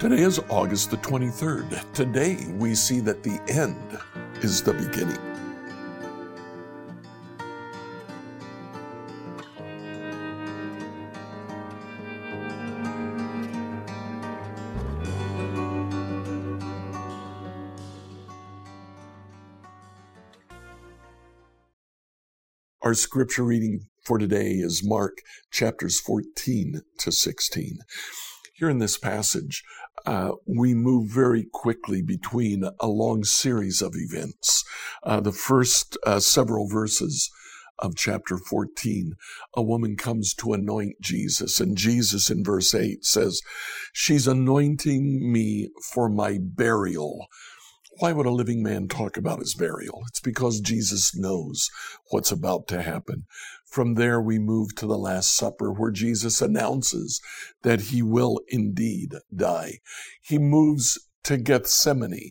Today is August the 23rd. Today we see that the end is the beginning. Our scripture reading for today is Mark chapters 14 to 16. Here in this passage, uh, we move very quickly between a long series of events. Uh, the first uh, several verses of chapter 14, a woman comes to anoint Jesus, and Jesus in verse 8 says, She's anointing me for my burial. Why would a living man talk about his burial? It's because Jesus knows what's about to happen. From there, we move to the Last Supper, where Jesus announces that he will indeed die. He moves to Gethsemane,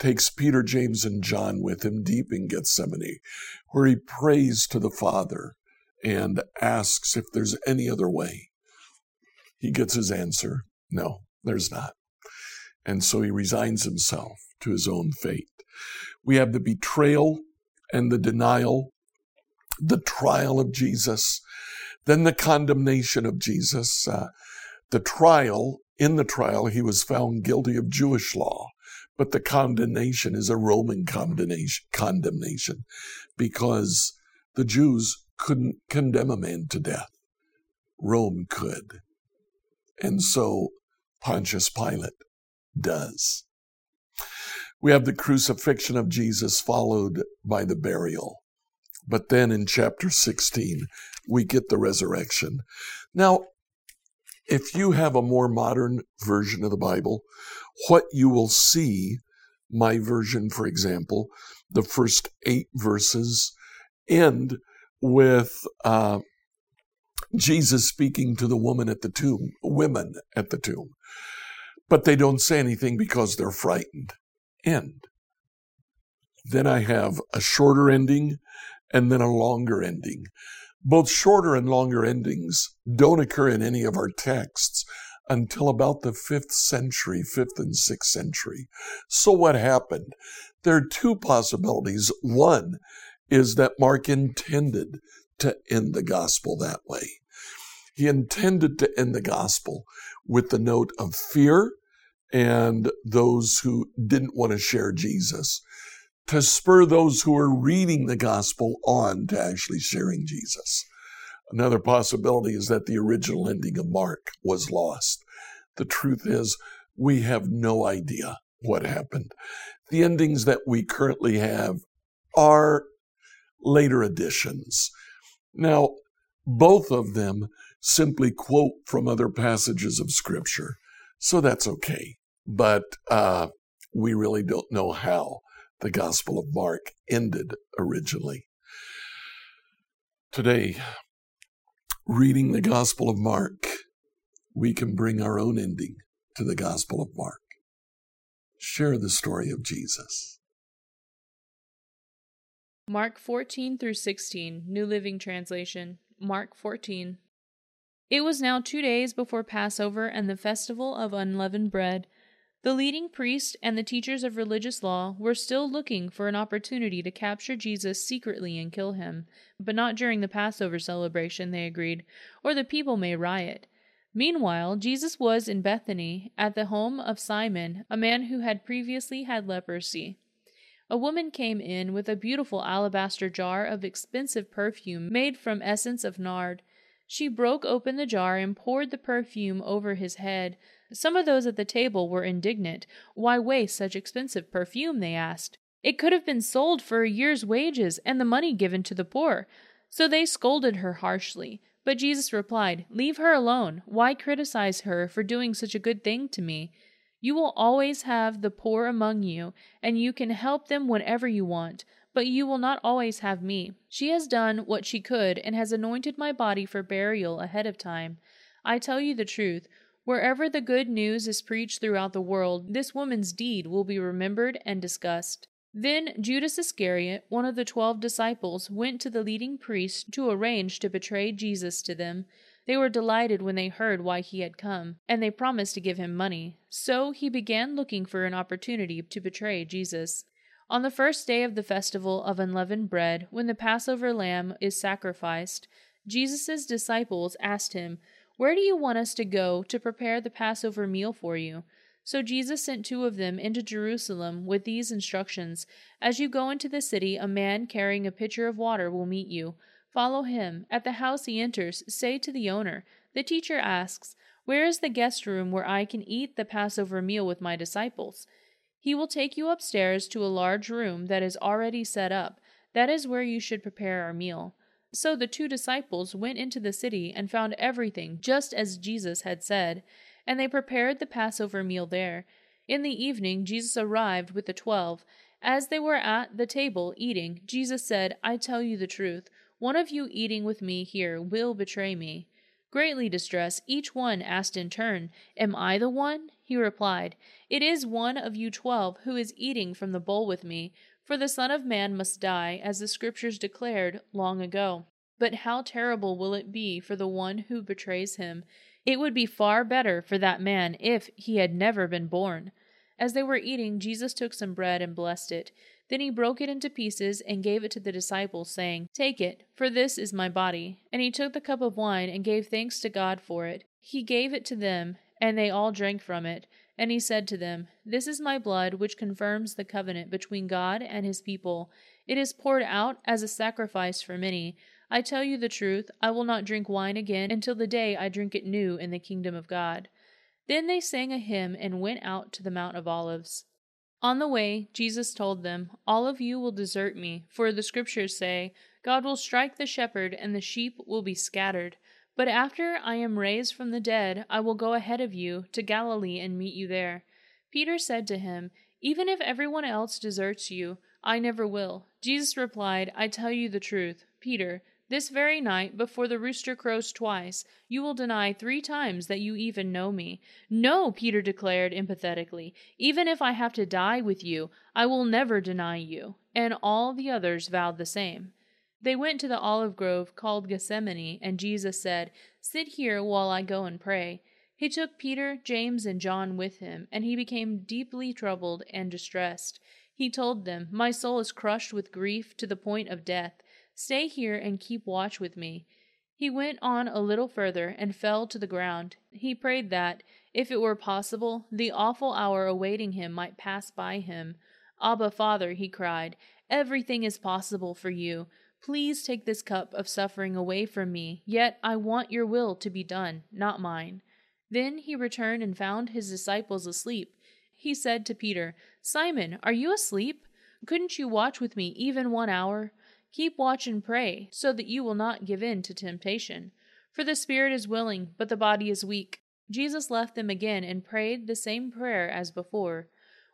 takes Peter, James, and John with him deep in Gethsemane, where he prays to the Father and asks if there's any other way. He gets his answer no, there's not. And so he resigns himself to his own fate. We have the betrayal and the denial, the trial of Jesus, then the condemnation of Jesus. Uh, the trial, in the trial, he was found guilty of Jewish law, but the condemnation is a Roman condemnation, condemnation because the Jews couldn't condemn a man to death. Rome could. And so Pontius Pilate does. We have the crucifixion of Jesus followed by the burial. But then in chapter 16, we get the resurrection. Now, if you have a more modern version of the Bible, what you will see, my version, for example, the first eight verses end with uh, Jesus speaking to the woman at the tomb, women at the tomb. But they don't say anything because they're frightened end. Then I have a shorter ending and then a longer ending. Both shorter and longer endings don't occur in any of our texts until about the fifth century, fifth and sixth century. So what happened? There are two possibilities. One is that Mark intended to end the gospel that way. He intended to end the gospel with the note of fear and those who didn't want to share Jesus to spur those who are reading the gospel on to actually sharing Jesus. Another possibility is that the original ending of Mark was lost. The truth is, we have no idea what happened. The endings that we currently have are later additions. Now, both of them simply quote from other passages of Scripture, so that's okay but uh, we really don't know how the Gospel of Mark ended originally. Today, reading the Gospel of Mark, we can bring our own ending to the Gospel of Mark. Share the story of Jesus. Mark 14 through 16, New Living Translation. Mark 14. It was now two days before Passover and the festival of unleavened bread. The leading priests and the teachers of religious law were still looking for an opportunity to capture Jesus secretly and kill him, but not during the Passover celebration, they agreed, or the people may riot. Meanwhile, Jesus was in Bethany at the home of Simon, a man who had previously had leprosy. A woman came in with a beautiful alabaster jar of expensive perfume made from essence of nard. She broke open the jar and poured the perfume over his head. Some of those at the table were indignant. Why waste such expensive perfume? they asked. It could have been sold for a year's wages and the money given to the poor. So they scolded her harshly. But Jesus replied, Leave her alone. Why criticize her for doing such a good thing to me? You will always have the poor among you, and you can help them whenever you want, but you will not always have me. She has done what she could and has anointed my body for burial ahead of time. I tell you the truth. Wherever the good news is preached throughout the world, this woman's deed will be remembered and discussed. Then Judas Iscariot, one of the twelve disciples, went to the leading priests to arrange to betray Jesus to them. They were delighted when they heard why he had come, and they promised to give him money. So he began looking for an opportunity to betray Jesus. On the first day of the festival of unleavened bread, when the Passover lamb is sacrificed, Jesus' disciples asked him, Where do you want us to go to prepare the Passover meal for you? So Jesus sent two of them into Jerusalem with these instructions As you go into the city, a man carrying a pitcher of water will meet you. Follow him. At the house he enters, say to the owner, The teacher asks, Where is the guest room where I can eat the Passover meal with my disciples? He will take you upstairs to a large room that is already set up. That is where you should prepare our meal. So the two disciples went into the city and found everything just as Jesus had said, and they prepared the Passover meal there. In the evening, Jesus arrived with the twelve. As they were at the table eating, Jesus said, I tell you the truth. One of you eating with me here will betray me. Greatly distressed, each one asked in turn, Am I the one? He replied, It is one of you twelve who is eating from the bowl with me. For the Son of Man must die, as the Scriptures declared long ago. But how terrible will it be for the one who betrays him? It would be far better for that man if he had never been born. As they were eating, Jesus took some bread and blessed it. Then he broke it into pieces and gave it to the disciples, saying, Take it, for this is my body. And he took the cup of wine and gave thanks to God for it. He gave it to them, and they all drank from it. And he said to them, This is my blood, which confirms the covenant between God and his people. It is poured out as a sacrifice for many. I tell you the truth, I will not drink wine again until the day I drink it new in the kingdom of God. Then they sang a hymn and went out to the Mount of Olives. On the way, Jesus told them, All of you will desert me, for the scriptures say, God will strike the shepherd, and the sheep will be scattered. But after I am raised from the dead, I will go ahead of you to Galilee and meet you there. Peter said to him, Even if everyone else deserts you, I never will. Jesus replied, I tell you the truth, Peter. This very night, before the rooster crows twice, you will deny three times that you even know me. No, Peter declared emphatically. Even if I have to die with you, I will never deny you. And all the others vowed the same. They went to the olive grove called Gethsemane, and Jesus said, Sit here while I go and pray. He took Peter, James, and John with him, and he became deeply troubled and distressed. He told them, My soul is crushed with grief to the point of death. Stay here and keep watch with me. He went on a little further and fell to the ground. He prayed that, if it were possible, the awful hour awaiting him might pass by him. Abba, Father, he cried, everything is possible for you. Please take this cup of suffering away from me, yet I want your will to be done, not mine. Then he returned and found his disciples asleep. He said to Peter, Simon, are you asleep? Couldn't you watch with me even one hour? Keep watch and pray, so that you will not give in to temptation. For the spirit is willing, but the body is weak. Jesus left them again and prayed the same prayer as before.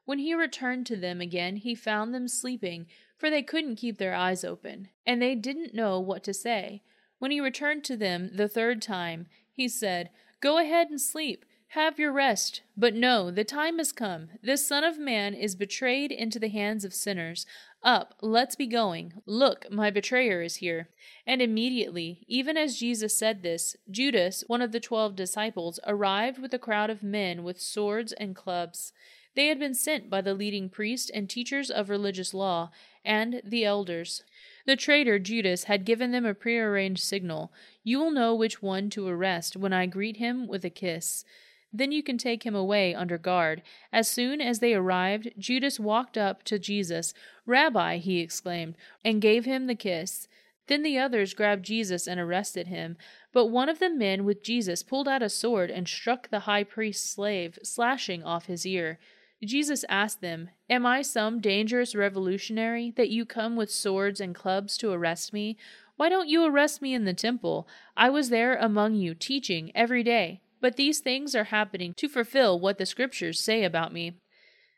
When he returned to them again, he found them sleeping, for they couldn't keep their eyes open, and they didn't know what to say. When he returned to them the third time, he said, Go ahead and sleep. Have your rest. But no, the time has come. The Son of Man is betrayed into the hands of sinners. Up, let's be going. Look, my betrayer is here. And immediately, even as Jesus said this, Judas, one of the twelve disciples, arrived with a crowd of men with swords and clubs. They had been sent by the leading priests and teachers of religious law and the elders. The traitor Judas had given them a prearranged signal. You will know which one to arrest when I greet him with a kiss. Then you can take him away under guard. As soon as they arrived, Judas walked up to Jesus. Rabbi, he exclaimed, and gave him the kiss. Then the others grabbed Jesus and arrested him. But one of the men with Jesus pulled out a sword and struck the high priest's slave, slashing off his ear. Jesus asked them, Am I some dangerous revolutionary that you come with swords and clubs to arrest me? Why don't you arrest me in the temple? I was there among you, teaching every day. But these things are happening to fulfill what the Scriptures say about me.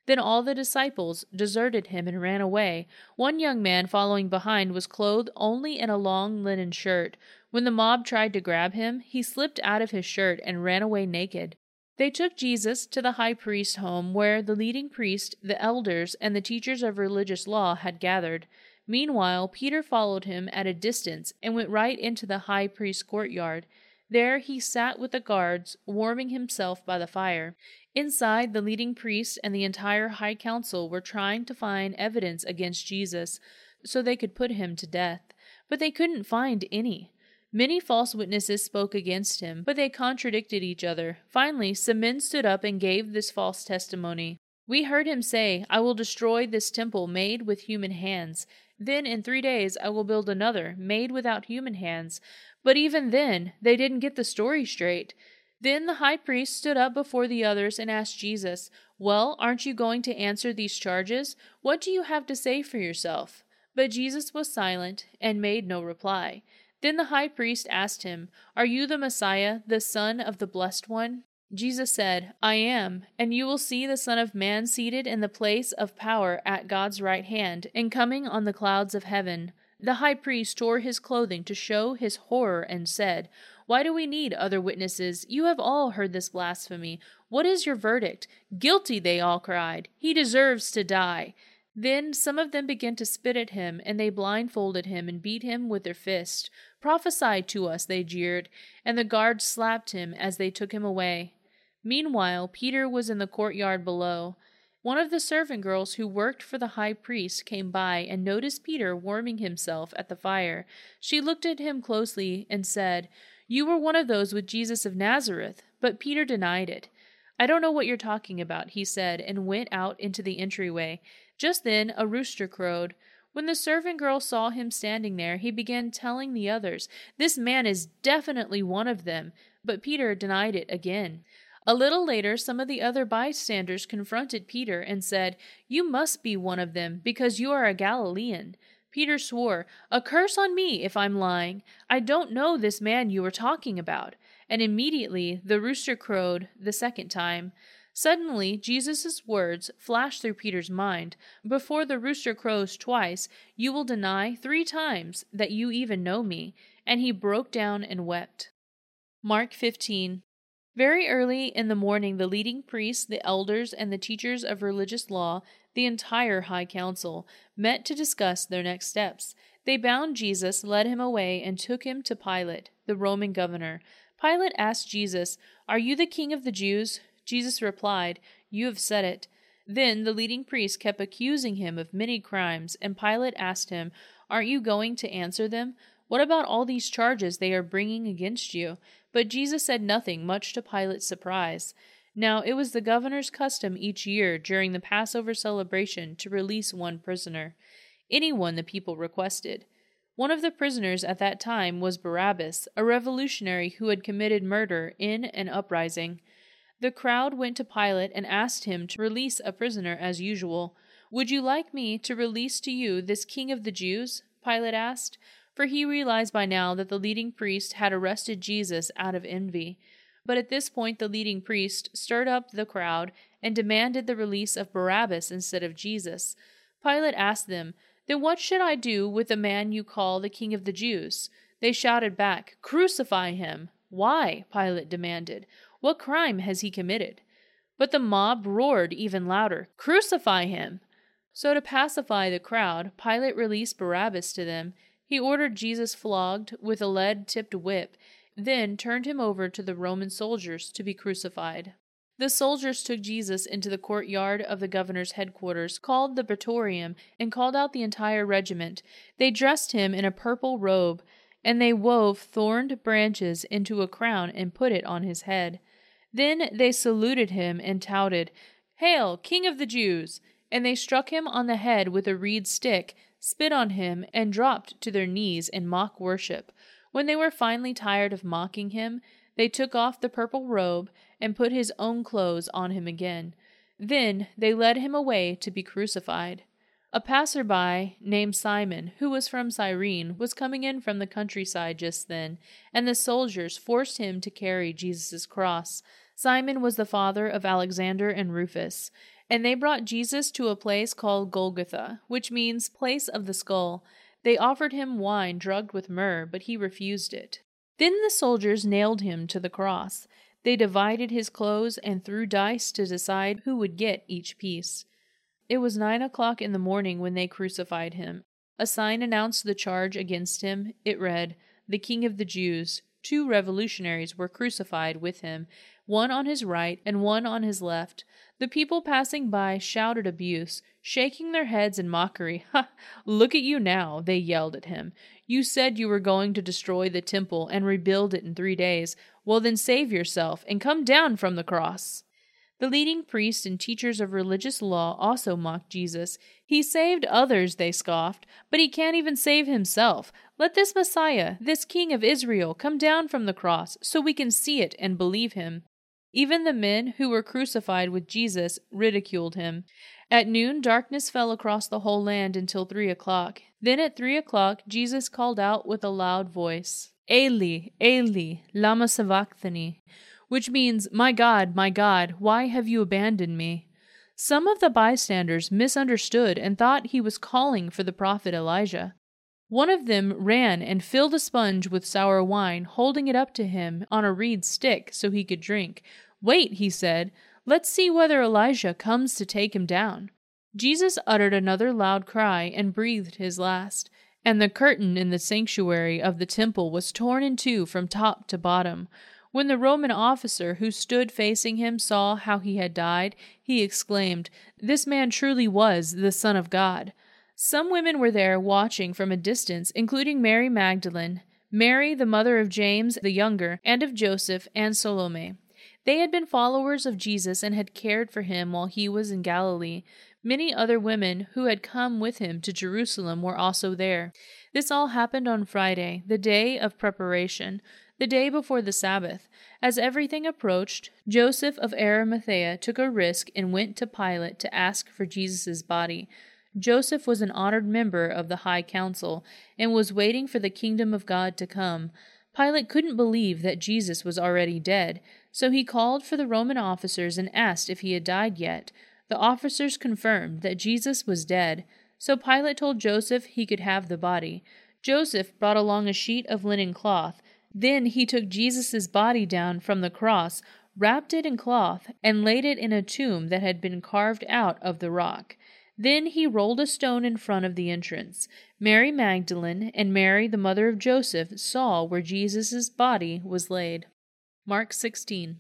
Then all the disciples deserted him and ran away. One young man following behind was clothed only in a long linen shirt. When the mob tried to grab him, he slipped out of his shirt and ran away naked. They took Jesus to the high priest's home, where the leading priest, the elders, and the teachers of religious law had gathered. Meanwhile, Peter followed him at a distance and went right into the high priest's courtyard. There he sat with the guards, warming himself by the fire. Inside, the leading priest and the entire high council were trying to find evidence against Jesus so they could put him to death, but they couldn't find any. Many false witnesses spoke against him, but they contradicted each other. Finally, some men stood up and gave this false testimony. We heard him say, I will destroy this temple made with human hands. Then in three days I will build another, made without human hands. But even then, they didn't get the story straight. Then the high priest stood up before the others and asked Jesus, Well, aren't you going to answer these charges? What do you have to say for yourself? But Jesus was silent and made no reply. Then the high priest asked him, Are you the Messiah, the Son of the Blessed One? Jesus said, I am, and you will see the Son of Man seated in the place of power at God's right hand, and coming on the clouds of heaven. The high priest tore his clothing to show his horror and said, Why do we need other witnesses? You have all heard this blasphemy. What is your verdict? Guilty, they all cried. He deserves to die. Then some of them began to spit at him, and they blindfolded him and beat him with their fists. Prophesy to us, they jeered, and the guards slapped him as they took him away. Meanwhile, Peter was in the courtyard below. One of the servant girls who worked for the high priest came by and noticed Peter warming himself at the fire. She looked at him closely and said, You were one of those with Jesus of Nazareth. But Peter denied it. I don't know what you're talking about, he said, and went out into the entryway. Just then a rooster crowed. When the servant girl saw him standing there, he began telling the others, This man is definitely one of them. But Peter denied it again. A little later, some of the other bystanders confronted Peter and said, You must be one of them, because you are a Galilean. Peter swore, A curse on me if I'm lying. I don't know this man you are talking about. And immediately the rooster crowed the second time. Suddenly, Jesus' words flashed through Peter's mind Before the rooster crows twice, you will deny three times that you even know me. And he broke down and wept. Mark 15. Very early in the morning, the leading priests, the elders, and the teachers of religious law, the entire high council, met to discuss their next steps. They bound Jesus, led him away, and took him to Pilate, the Roman governor. Pilate asked Jesus, Are you the king of the Jews? Jesus replied, You have said it. Then the leading priests kept accusing him of many crimes, and Pilate asked him, Aren't you going to answer them? What about all these charges they are bringing against you? But Jesus said nothing, much to Pilate's surprise. Now it was the governor's custom each year during the Passover celebration to release one prisoner, anyone the people requested. One of the prisoners at that time was Barabbas, a revolutionary who had committed murder in an uprising. The crowd went to Pilate and asked him to release a prisoner as usual. Would you like me to release to you this king of the Jews? Pilate asked, for he realized by now that the leading priest had arrested Jesus out of envy. But at this point, the leading priest stirred up the crowd and demanded the release of Barabbas instead of Jesus. Pilate asked them, Then what should I do with the man you call the king of the Jews? They shouted back, Crucify him! Why? Pilate demanded. What crime has he committed? But the mob roared even louder, Crucify him! So, to pacify the crowd, Pilate released Barabbas to them. He ordered Jesus flogged with a lead tipped whip, then turned him over to the Roman soldiers to be crucified. The soldiers took Jesus into the courtyard of the governor's headquarters, called the Praetorium, and called out the entire regiment. They dressed him in a purple robe, and they wove thorned branches into a crown and put it on his head. Then they saluted him and touted, Hail, King of the Jews! And they struck him on the head with a reed stick, spit on him, and dropped to their knees in mock worship. When they were finally tired of mocking him, they took off the purple robe and put his own clothes on him again. Then they led him away to be crucified. A passer-by named Simon, who was from Cyrene, was coming in from the countryside just then, and the soldiers forced him to carry Jesus' cross. Simon was the father of Alexander and Rufus, and they brought Jesus to a place called Golgotha, which means place of the skull. They offered him wine drugged with myrrh, but he refused it. Then the soldiers nailed him to the cross. They divided his clothes and threw dice to decide who would get each piece. It was nine o'clock in the morning when they crucified him. A sign announced the charge against him. It read, The King of the Jews. Two revolutionaries were crucified with him, one on his right and one on his left. The people passing by shouted abuse, shaking their heads in mockery. Ha! Look at you now, they yelled at him. You said you were going to destroy the temple and rebuild it in three days. Well, then save yourself and come down from the cross. The leading priests and teachers of religious law also mocked Jesus. He saved others, they scoffed, but he can't even save himself. Let this Messiah, this King of Israel, come down from the cross so we can see it and believe him. Even the men who were crucified with Jesus ridiculed him. At noon, darkness fell across the whole land until three o'clock. Then at three o'clock, Jesus called out with a loud voice, Eli, Eli, lama sabachthani, which means, My God, my God, why have you abandoned me? Some of the bystanders misunderstood and thought he was calling for the prophet Elijah. One of them ran and filled a sponge with sour wine, holding it up to him on a reed stick so he could drink. Wait, he said, let's see whether Elijah comes to take him down. Jesus uttered another loud cry and breathed his last, and the curtain in the sanctuary of the temple was torn in two from top to bottom. When the Roman officer who stood facing him saw how he had died, he exclaimed, This man truly was the Son of God. Some women were there watching from a distance, including Mary Magdalene, Mary, the mother of James the younger, and of Joseph, and Salome. They had been followers of Jesus and had cared for him while he was in Galilee. Many other women who had come with him to Jerusalem were also there. This all happened on Friday, the day of preparation the day before the Sabbath. As everything approached, Joseph of Arimathea took a risk and went to Pilate to ask for Jesus' body. Joseph was an honored member of the High Council and was waiting for the kingdom of God to come. Pilate couldn't believe that Jesus was already dead, so he called for the Roman officers and asked if he had died yet. The officers confirmed that Jesus was dead, so Pilate told Joseph he could have the body. Joseph brought along a sheet of linen cloth then he took Jesus' body down from the cross, wrapped it in cloth, and laid it in a tomb that had been carved out of the rock. Then he rolled a stone in front of the entrance. Mary Magdalene and Mary, the mother of Joseph, saw where Jesus' body was laid. Mark 16.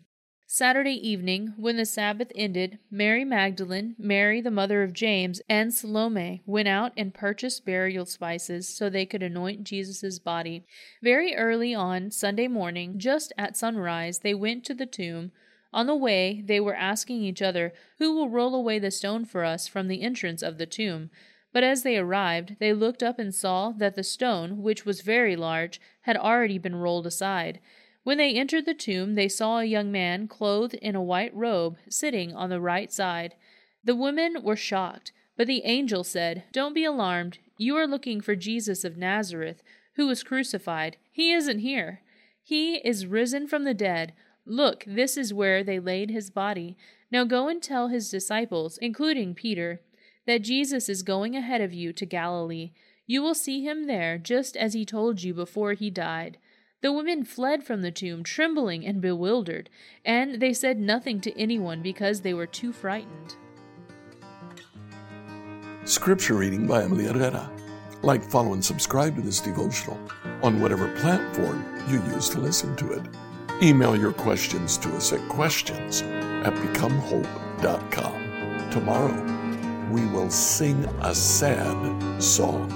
Saturday evening, when the Sabbath ended, Mary Magdalene, Mary the mother of James, and Salome went out and purchased burial spices so they could anoint Jesus' body. Very early on Sunday morning, just at sunrise, they went to the tomb. On the way, they were asking each other, Who will roll away the stone for us from the entrance of the tomb? But as they arrived, they looked up and saw that the stone, which was very large, had already been rolled aside. When they entered the tomb, they saw a young man clothed in a white robe sitting on the right side. The women were shocked, but the angel said, Don't be alarmed. You are looking for Jesus of Nazareth, who was crucified. He isn't here. He is risen from the dead. Look, this is where they laid his body. Now go and tell his disciples, including Peter, that Jesus is going ahead of you to Galilee. You will see him there, just as he told you before he died. The women fled from the tomb, trembling and bewildered, and they said nothing to anyone because they were too frightened. Scripture reading by Emily Herrera. Like, follow, and subscribe to this devotional on whatever platform you use to listen to it. Email your questions to us at questions at becomehope.com. Tomorrow, we will sing a sad song.